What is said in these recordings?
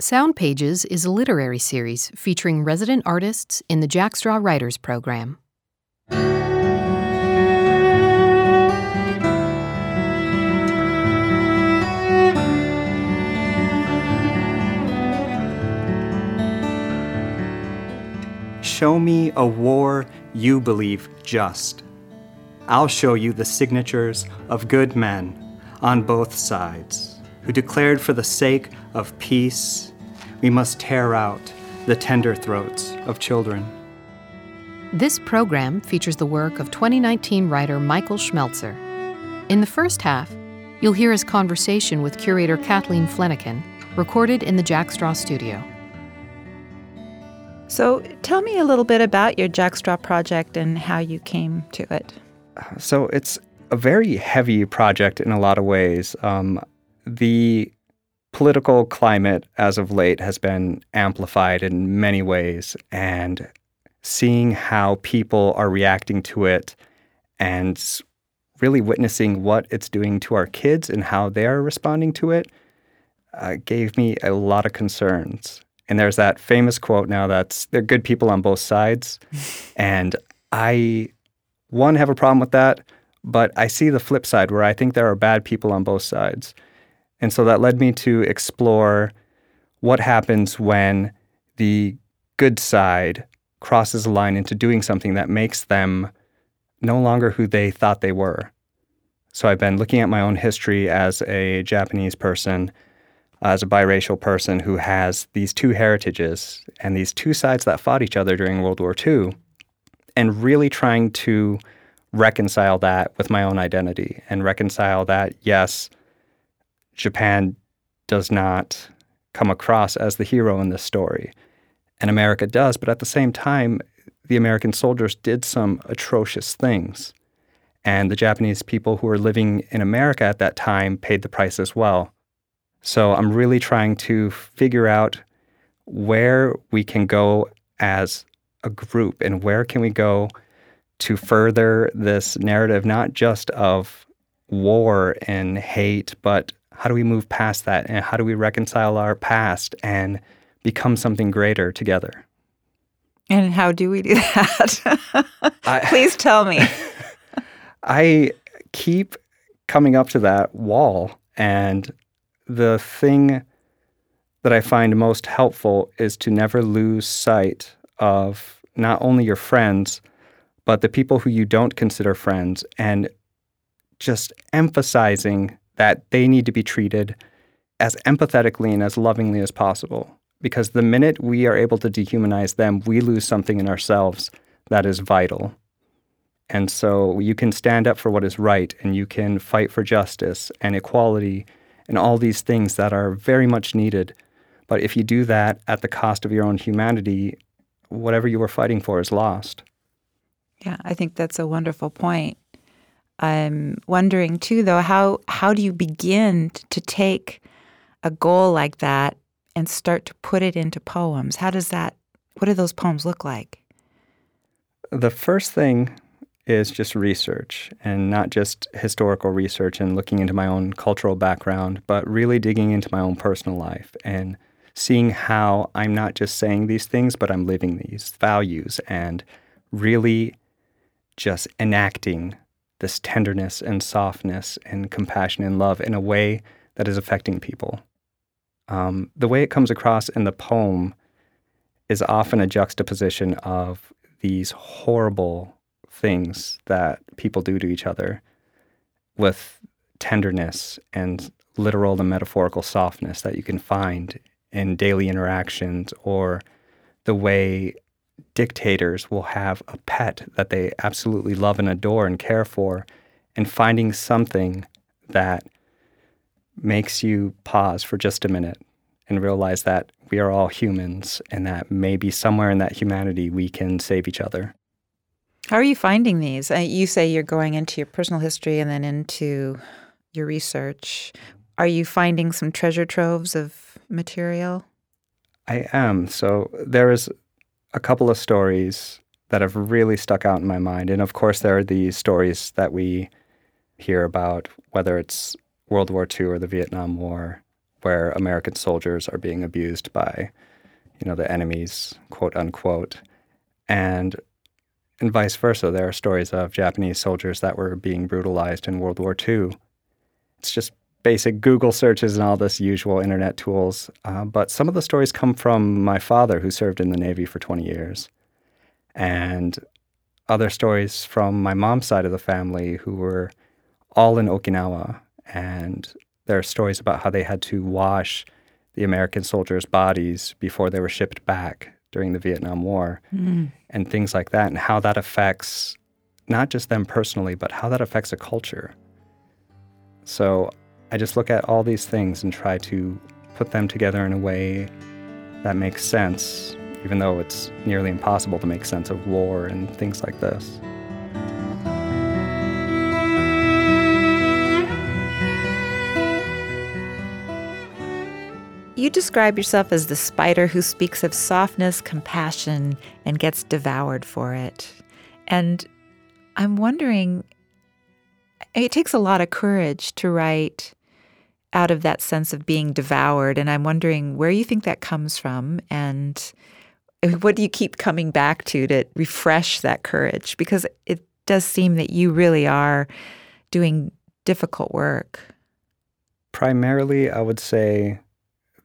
Sound Pages is a literary series featuring resident artists in the Jack Straw Writers Program. Show me a war you believe just. I'll show you the signatures of good men on both sides who declared for the sake of peace, we must tear out the tender throats of children. This program features the work of 2019 writer Michael Schmeltzer. In the first half, you'll hear his conversation with curator Kathleen Flanagan, recorded in the Jack Straw studio. So, tell me a little bit about your Jack Straw project and how you came to it. So, it's a very heavy project in a lot of ways. Um, the political climate as of late has been amplified in many ways, and seeing how people are reacting to it and really witnessing what it's doing to our kids and how they are responding to it uh, gave me a lot of concerns. And there's that famous quote now that's they're good people on both sides. and I, one, have a problem with that, but I see the flip side where I think there are bad people on both sides. And so that led me to explore what happens when the good side crosses a line into doing something that makes them no longer who they thought they were. So I've been looking at my own history as a Japanese person, as a biracial person who has these two heritages and these two sides that fought each other during World War II, and really trying to reconcile that with my own identity and reconcile that, yes, Japan does not come across as the hero in this story. And America does, but at the same time, the American soldiers did some atrocious things. And the Japanese people who were living in America at that time paid the price as well. So I'm really trying to figure out where we can go as a group and where can we go to further this narrative, not just of war and hate, but how do we move past that and how do we reconcile our past and become something greater together? And how do we do that? I, Please tell me. I keep coming up to that wall, and the thing that I find most helpful is to never lose sight of not only your friends, but the people who you don't consider friends, and just emphasizing that they need to be treated as empathetically and as lovingly as possible. Because the minute we are able to dehumanize them, we lose something in ourselves that is vital. And so you can stand up for what is right and you can fight for justice and equality and all these things that are very much needed. But if you do that at the cost of your own humanity, whatever you were fighting for is lost. Yeah, I think that's a wonderful point. I'm wondering too, though, how how do you begin to take a goal like that and start to put it into poems? How does that? What do those poems look like? The first thing is just research and not just historical research and looking into my own cultural background, but really digging into my own personal life and seeing how I'm not just saying these things, but I'm living these values and really just enacting this tenderness and softness and compassion and love in a way that is affecting people. Um, the way it comes across in the poem is often a juxtaposition of these horrible things that people do to each other with tenderness and literal and metaphorical softness that you can find in daily interactions or the way dictators will have a pet that they absolutely love and adore and care for, and finding something that makes you pause for just a minute and realize that we are all humans and that maybe somewhere in that humanity we can save each other. How are you finding these? Uh, you say you're going into your personal history and then into your research. Are you finding some treasure troves of material? I am. So there is a couple of stories that have really stuck out in my mind. And of course, there are the stories that we hear about, whether it's World War II or the Vietnam War where American soldiers are being abused by, you know, the enemies, quote unquote. And and vice versa. There are stories of Japanese soldiers that were being brutalized in World War II. It's just basic Google searches and all this usual internet tools. Uh, but some of the stories come from my father, who served in the Navy for 20 years, and other stories from my mom's side of the family, who were all in Okinawa. And there are stories about how they had to wash the American soldiers' bodies before they were shipped back during the Vietnam War mm. and things like that, and how that affects not just them personally, but how that affects a culture. So I just look at all these things and try to put them together in a way that makes sense, even though it's nearly impossible to make sense of war and things like this. You describe yourself as the spider who speaks of softness, compassion, and gets devoured for it. And I'm wondering, it takes a lot of courage to write out of that sense of being devoured. And I'm wondering where you think that comes from and what do you keep coming back to to refresh that courage? Because it does seem that you really are doing difficult work. Primarily, I would say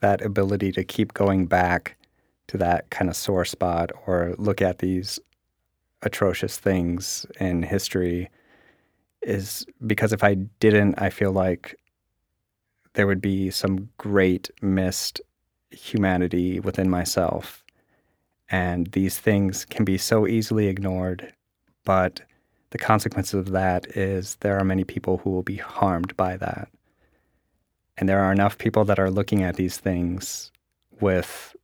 that ability to keep going back to that kind of sore spot or look at these atrocious things in history is because if I didn't, I feel like there would be some great missed humanity within myself. And these things can be so easily ignored, but the consequence of that is there are many people who will be harmed by that. And there are enough people that are looking at these things with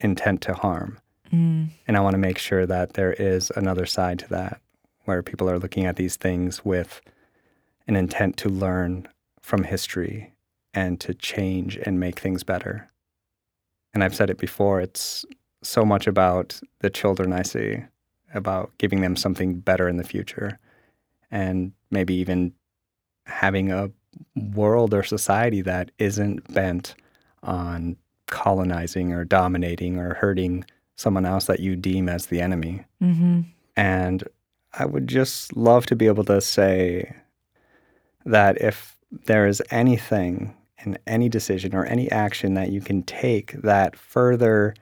intent to harm. Mm. And I want to make sure that there is another side to that where people are looking at these things with an intent to learn from history and to change and make things better. And I've said it before, it's so much about the children I see, about giving them something better in the future, and maybe even having a world or society that isn't bent on colonizing or dominating or hurting someone else that you deem as the enemy. Mm-hmm. And I would just love to be able to say that if there is anything in any decision or any action that you can take that further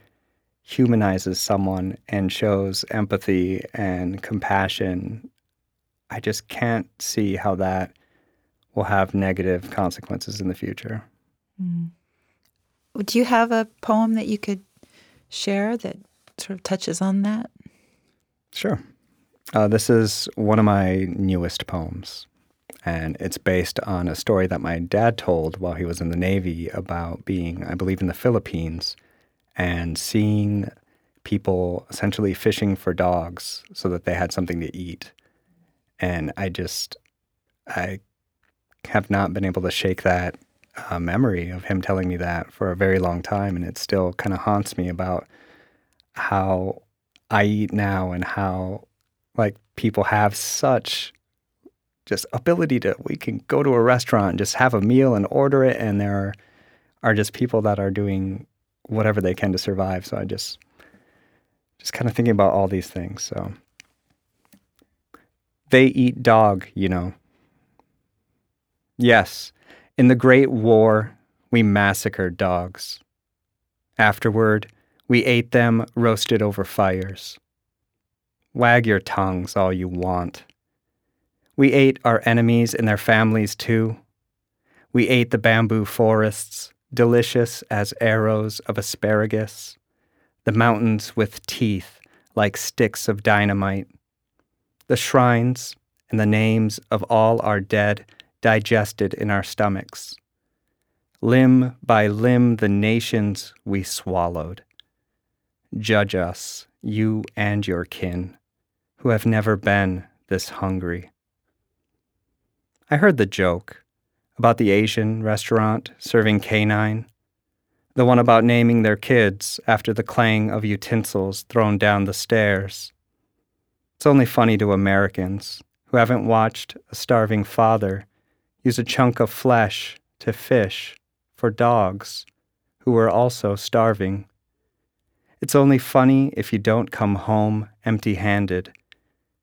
humanizes someone and shows empathy and compassion, I just can't see how that will have negative consequences in the future. Mm. Do you have a poem that you could share that sort of touches on that? Sure. Uh, this is one of my newest poems, and it's based on a story that my dad told while he was in the Navy about being, I believe, in the Philippines and seeing people essentially fishing for dogs so that they had something to eat. And I just, I have not been able to shake that uh, memory of him telling me that for a very long time, and it still kind of haunts me about how I eat now and how like people have such just ability to we can go to a restaurant just have a meal and order it and there are, are just people that are doing whatever they can to survive so i just just kind of thinking about all these things so they eat dog you know Yes, in the Great War, we massacred dogs. Afterward, we ate them roasted over fires. Wag your tongues all you want. We ate our enemies and their families too. We ate the bamboo forests, delicious as arrows of asparagus, the mountains with teeth like sticks of dynamite, the shrines and the names of all our dead digested in our stomachs. Limb by limb, the nations we swallowed. Judge us, you and your kin, who have never been this hungry. I heard the joke about the Asian restaurant serving canine, the one about naming their kids after the clang of utensils thrown down the stairs. It's only funny to Americans who haven't watched a starving father use a chunk of flesh to fish for dogs who were also starving. It's only funny if you don't come home empty handed,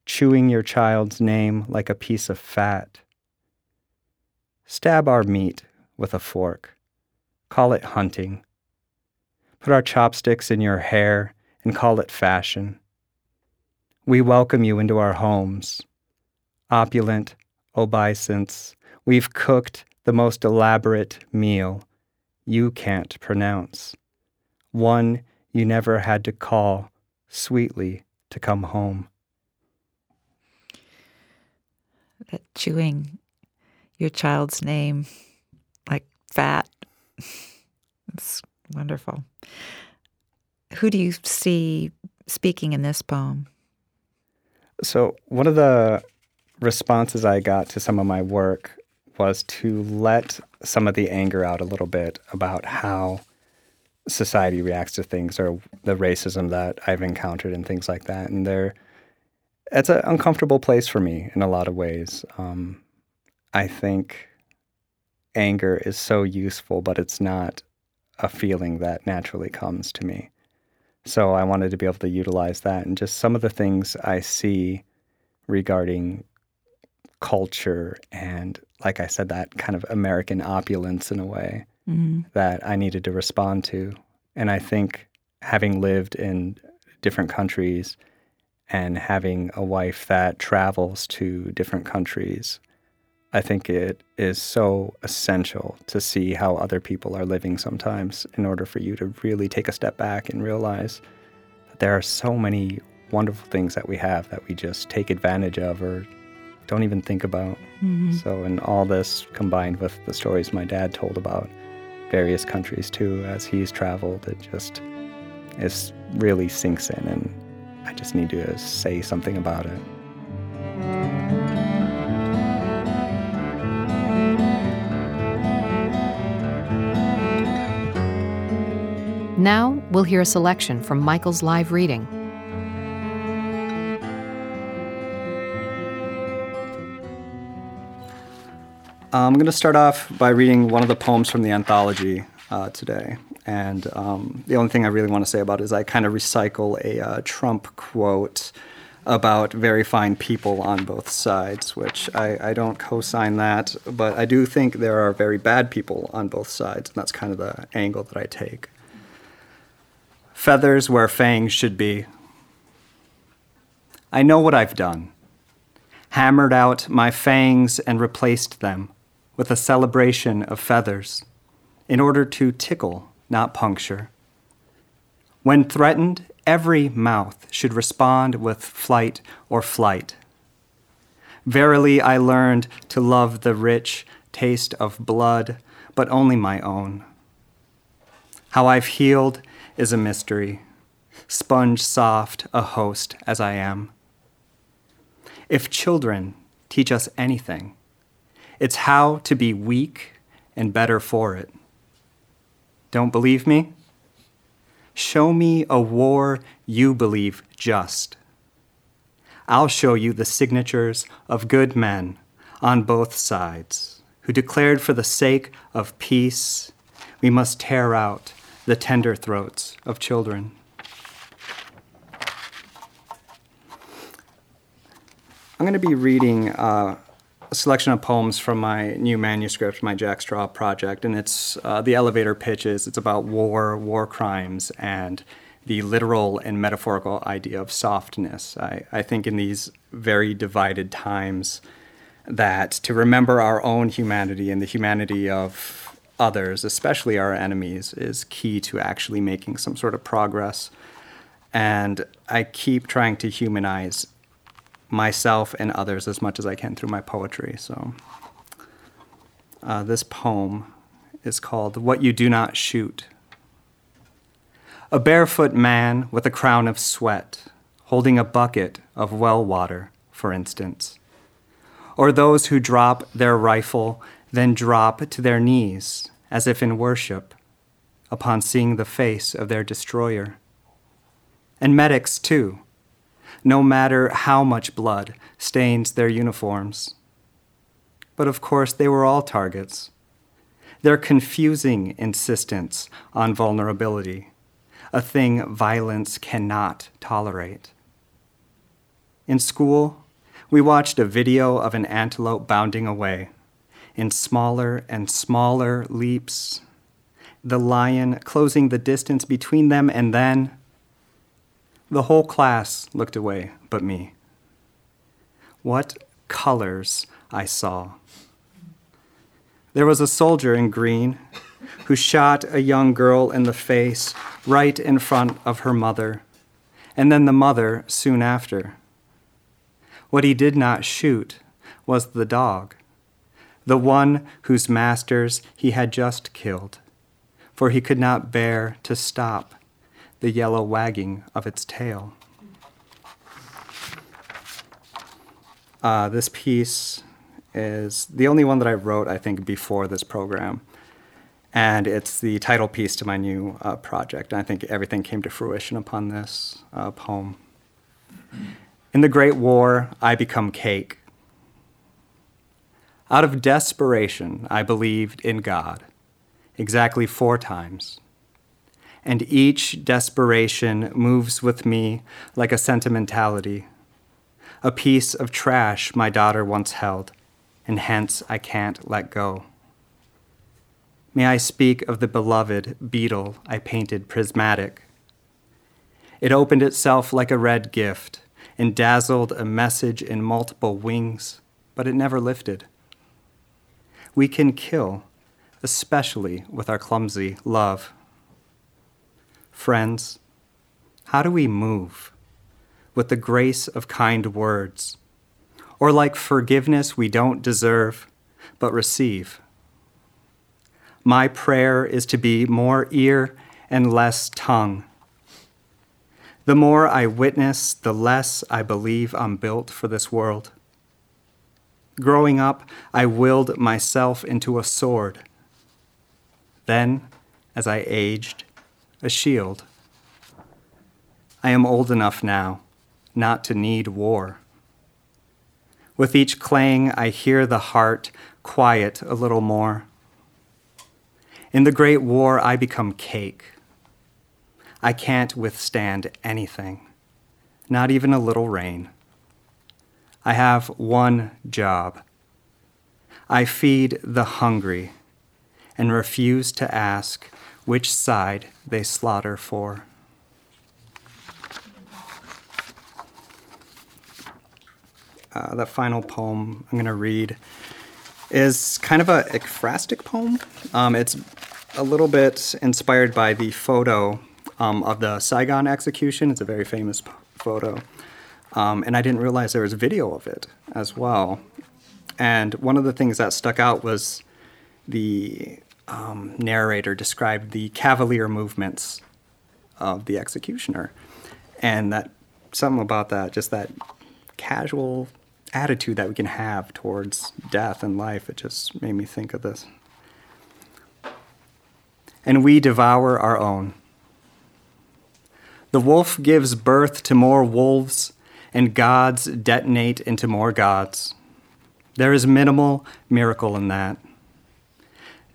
chewing your child's name like a piece of fat. Stab our meat with a fork. Call it hunting. Put our chopsticks in your hair and call it fashion. We welcome you into our homes. Opulent obeisance, we've cooked the most elaborate meal you can't pronounce. One you never had to call sweetly to come home. That chewing your child's name like fat. it's wonderful. Who do you see speaking in this poem? So, one of the responses I got to some of my work was to let some of the anger out a little bit about how society reacts to things or the racism that I've encountered and things like that. And there, it's an uncomfortable place for me in a lot of ways. Um, I think anger is so useful, but it's not a feeling that naturally comes to me. So I wanted to be able to utilize that and just some of the things I see regarding culture and, like I said, that kind of American opulence in a way mm-hmm. that I needed to respond to. And I think having lived in different countries and having a wife that travels to different countries, I think it is so essential to see how other people are living sometimes in order for you to really take a step back and realize that there are so many wonderful things that we have that we just take advantage of or don't even think about. Mm-hmm. So, and all this combined with the stories my dad told about various countries too as he's traveled, it just is really sinks in, and I just need to say something about it. Now we'll hear a selection from Michael's live reading. I'm going to start off by reading one of the poems from the anthology uh, today. And um, the only thing I really want to say about it is I kind of recycle a uh, Trump quote about very fine people on both sides, which I, I don't co sign that, but I do think there are very bad people on both sides, and that's kind of the angle that I take. Feathers where fangs should be. I know what I've done. Hammered out my fangs and replaced them with a celebration of feathers in order to tickle, not puncture. When threatened, every mouth should respond with flight or flight. Verily, I learned to love the rich taste of blood, but only my own. How I've healed is a mystery, sponge soft, a host as I am. If children teach us anything, it's how to be weak and better for it. Don't believe me? Show me a war you believe just. I'll show you the signatures of good men on both sides who declared for the sake of peace we must tear out the tender throats of children. I'm going to be reading uh, a selection of poems from my new manuscript, my Jack Straw project, and it's uh, the elevator pitches. It's about war, war crimes, and the literal and metaphorical idea of softness. I, I think in these very divided times, that to remember our own humanity and the humanity of others, especially our enemies, is key to actually making some sort of progress. And I keep trying to humanize myself and others as much as I can through my poetry. So, uh, this poem is called What You Do Not Shoot. A barefoot man with a crown of sweat, holding a bucket of well water, for instance. Or those who drop their rifle, then drop to their knees, as if in worship, upon seeing the face of their destroyer. And medics, too no matter how much blood stains their uniforms. But of course, they were all targets. their confusing insistence on vulnerability, a thing violence cannot tolerate. In school, we watched a video of an antelope bounding away in smaller and smaller leaps, the lion closing the distance between them, and then the whole class looked away but me. What colors I saw. There was a soldier in green who shot a young girl in the face right in front of her mother, and then the mother soon after. What he did not shoot was the dog, the one whose masters he had just killed, for he could not bear to stop the yellow wagging of its tail. Uh, this piece is the only one that I wrote, I think, before this program. And it's the title piece to my new uh, project. I think everything came to fruition upon this uh, poem. In the Great War, I become cake. Out of desperation, I believed in God exactly four times. And each desperation moves with me like a sentimentality, a piece of trash my daughter once held and hence I can't let go. May I speak of the beloved beetle I painted prismatic? It opened itself like a red gift and dazzled a message in multiple wings, but it never lifted. We can kill, especially with our clumsy love. Friends, how do we move with the grace of kind words? or like forgiveness we don't deserve but receive. My prayer is to be more ear and less tongue. The more I witness, the less I believe I'm built for this world. Growing up, I willed myself into a sword. Then, as I aged, a shield. I am old enough now not to need war. With each clang, I hear the heart quiet a little more. In the Great War, I become cake. I can't withstand anything, not even a little rain. I have one job. I feed the hungry and refuse to ask which side they slaughter for. uh, the final poem I'm going to read is kind of a ekphrastic poem. Um, it's a little bit inspired by the photo um, of the Saigon execution. It's a very famous photo. Um, and I didn't realize there was video of it as well. And one of the things that stuck out was the um, narrator described the cavalier movements of the executioner. And that something about that, just that casual attitude that we can have towards death and life. It just made me think of this. And we devour our own. The wolf gives birth to more wolves, and gods detonate into more gods. There is minimal miracle in that.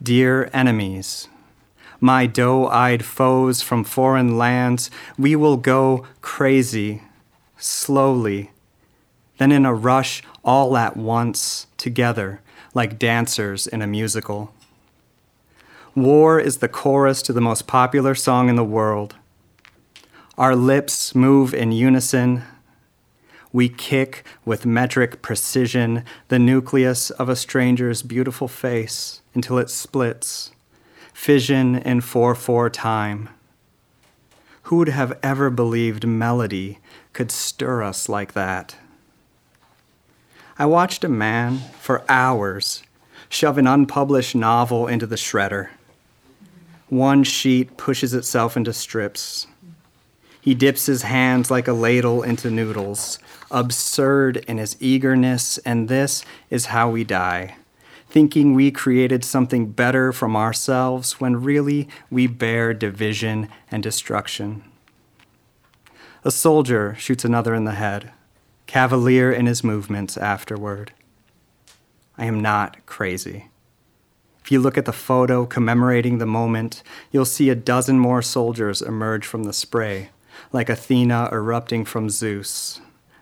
Dear enemies, my doe eyed foes from foreign lands, we will go crazy, slowly then in a rush all at once, together, like dancers in a musical. War is the chorus to the most popular song in the world. Our lips move in unison. We kick with metric precision the nucleus of a stranger's beautiful face until it splits, fission in 4 4 time. Who would have ever believed melody could stir us like that? I watched a man for hours shove an unpublished novel into the shredder. One sheet pushes itself into strips. He dips his hands like a ladle into noodles, absurd in his eagerness, and this is how we die, thinking we created something better from ourselves when really we bear division and destruction. A soldier shoots another in the head cavalier in his movements afterward. I am not crazy. If you look at the photo commemorating the moment, you'll see a dozen more soldiers emerge from the spray, like Athena erupting from Zeus.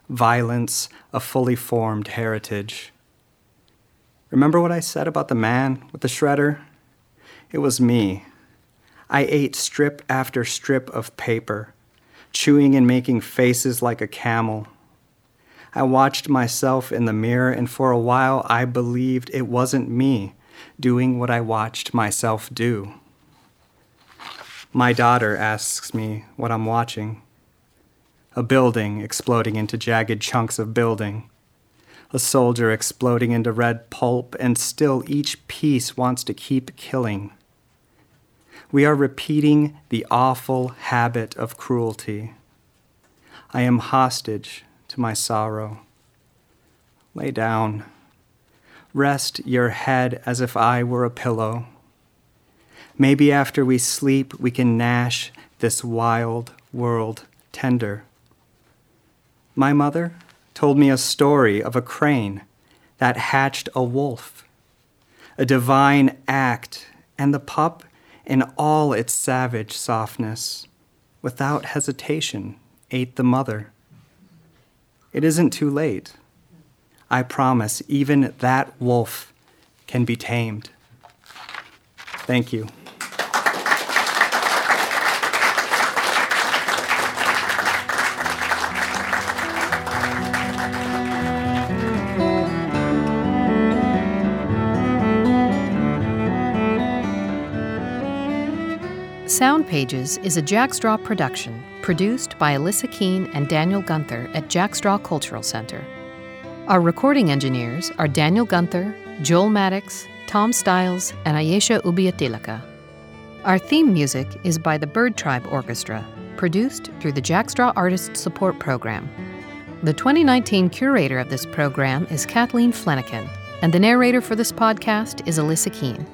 Violence, a fully formed heritage. Remember what I said about the man with the shredder? It was me. I ate strip after strip of paper, chewing and making faces like a camel. I watched myself in the mirror, and for a while I believed it wasn't me doing what I watched myself do. My daughter asks me what I'm watching a building exploding into jagged chunks of building, a soldier exploding into red pulp, and still each piece wants to keep killing. We are repeating the awful habit of cruelty. I am hostage to my sorrow. Lay down. Rest your head as if I were a pillow. Maybe after we sleep, we can gnash this wild world tender. My mother told me a story of a crane that hatched a wolf, a divine act, and the pup, in all its savage softness, without hesitation, ate the mother. It isn't too late. I promise, even that wolf can be tamed. Thank you. Sound Pages is a Jackstraw production produced by Alyssa Keene and Daniel Gunther at Jackstraw Cultural Center. Our recording engineers are Daniel Gunther, Joel Maddox, Tom Stiles, and Ayesha Ubiatilaka. Our theme music is by the Bird Tribe Orchestra, produced through the Jackstraw Artist Support Program. The 2019 curator of this program is Kathleen Flanagan, and the narrator for this podcast is Alyssa Keene.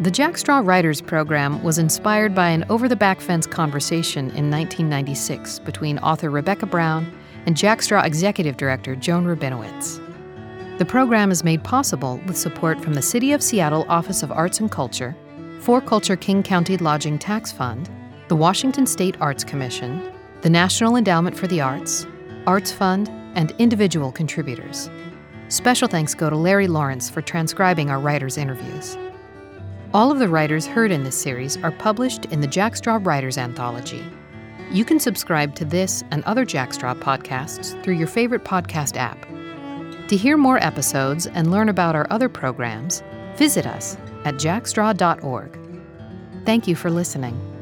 The Jackstraw Writers Program was inspired by an over the back fence conversation in 1996 between author Rebecca Brown and Jackstraw Executive Director Joan Rabinowitz. The program is made possible with support from the City of Seattle Office of Arts and Culture, 4Culture King County Lodging Tax Fund, the Washington State Arts Commission, the National Endowment for the Arts, Arts Fund, and individual contributors. Special thanks go to Larry Lawrence for transcribing our writers' interviews. All of the writers heard in this series are published in the Jackstraw Writers Anthology. You can subscribe to this and other Jackstraw podcasts through your favorite podcast app. To hear more episodes and learn about our other programs, visit us at jackstraw.org. Thank you for listening.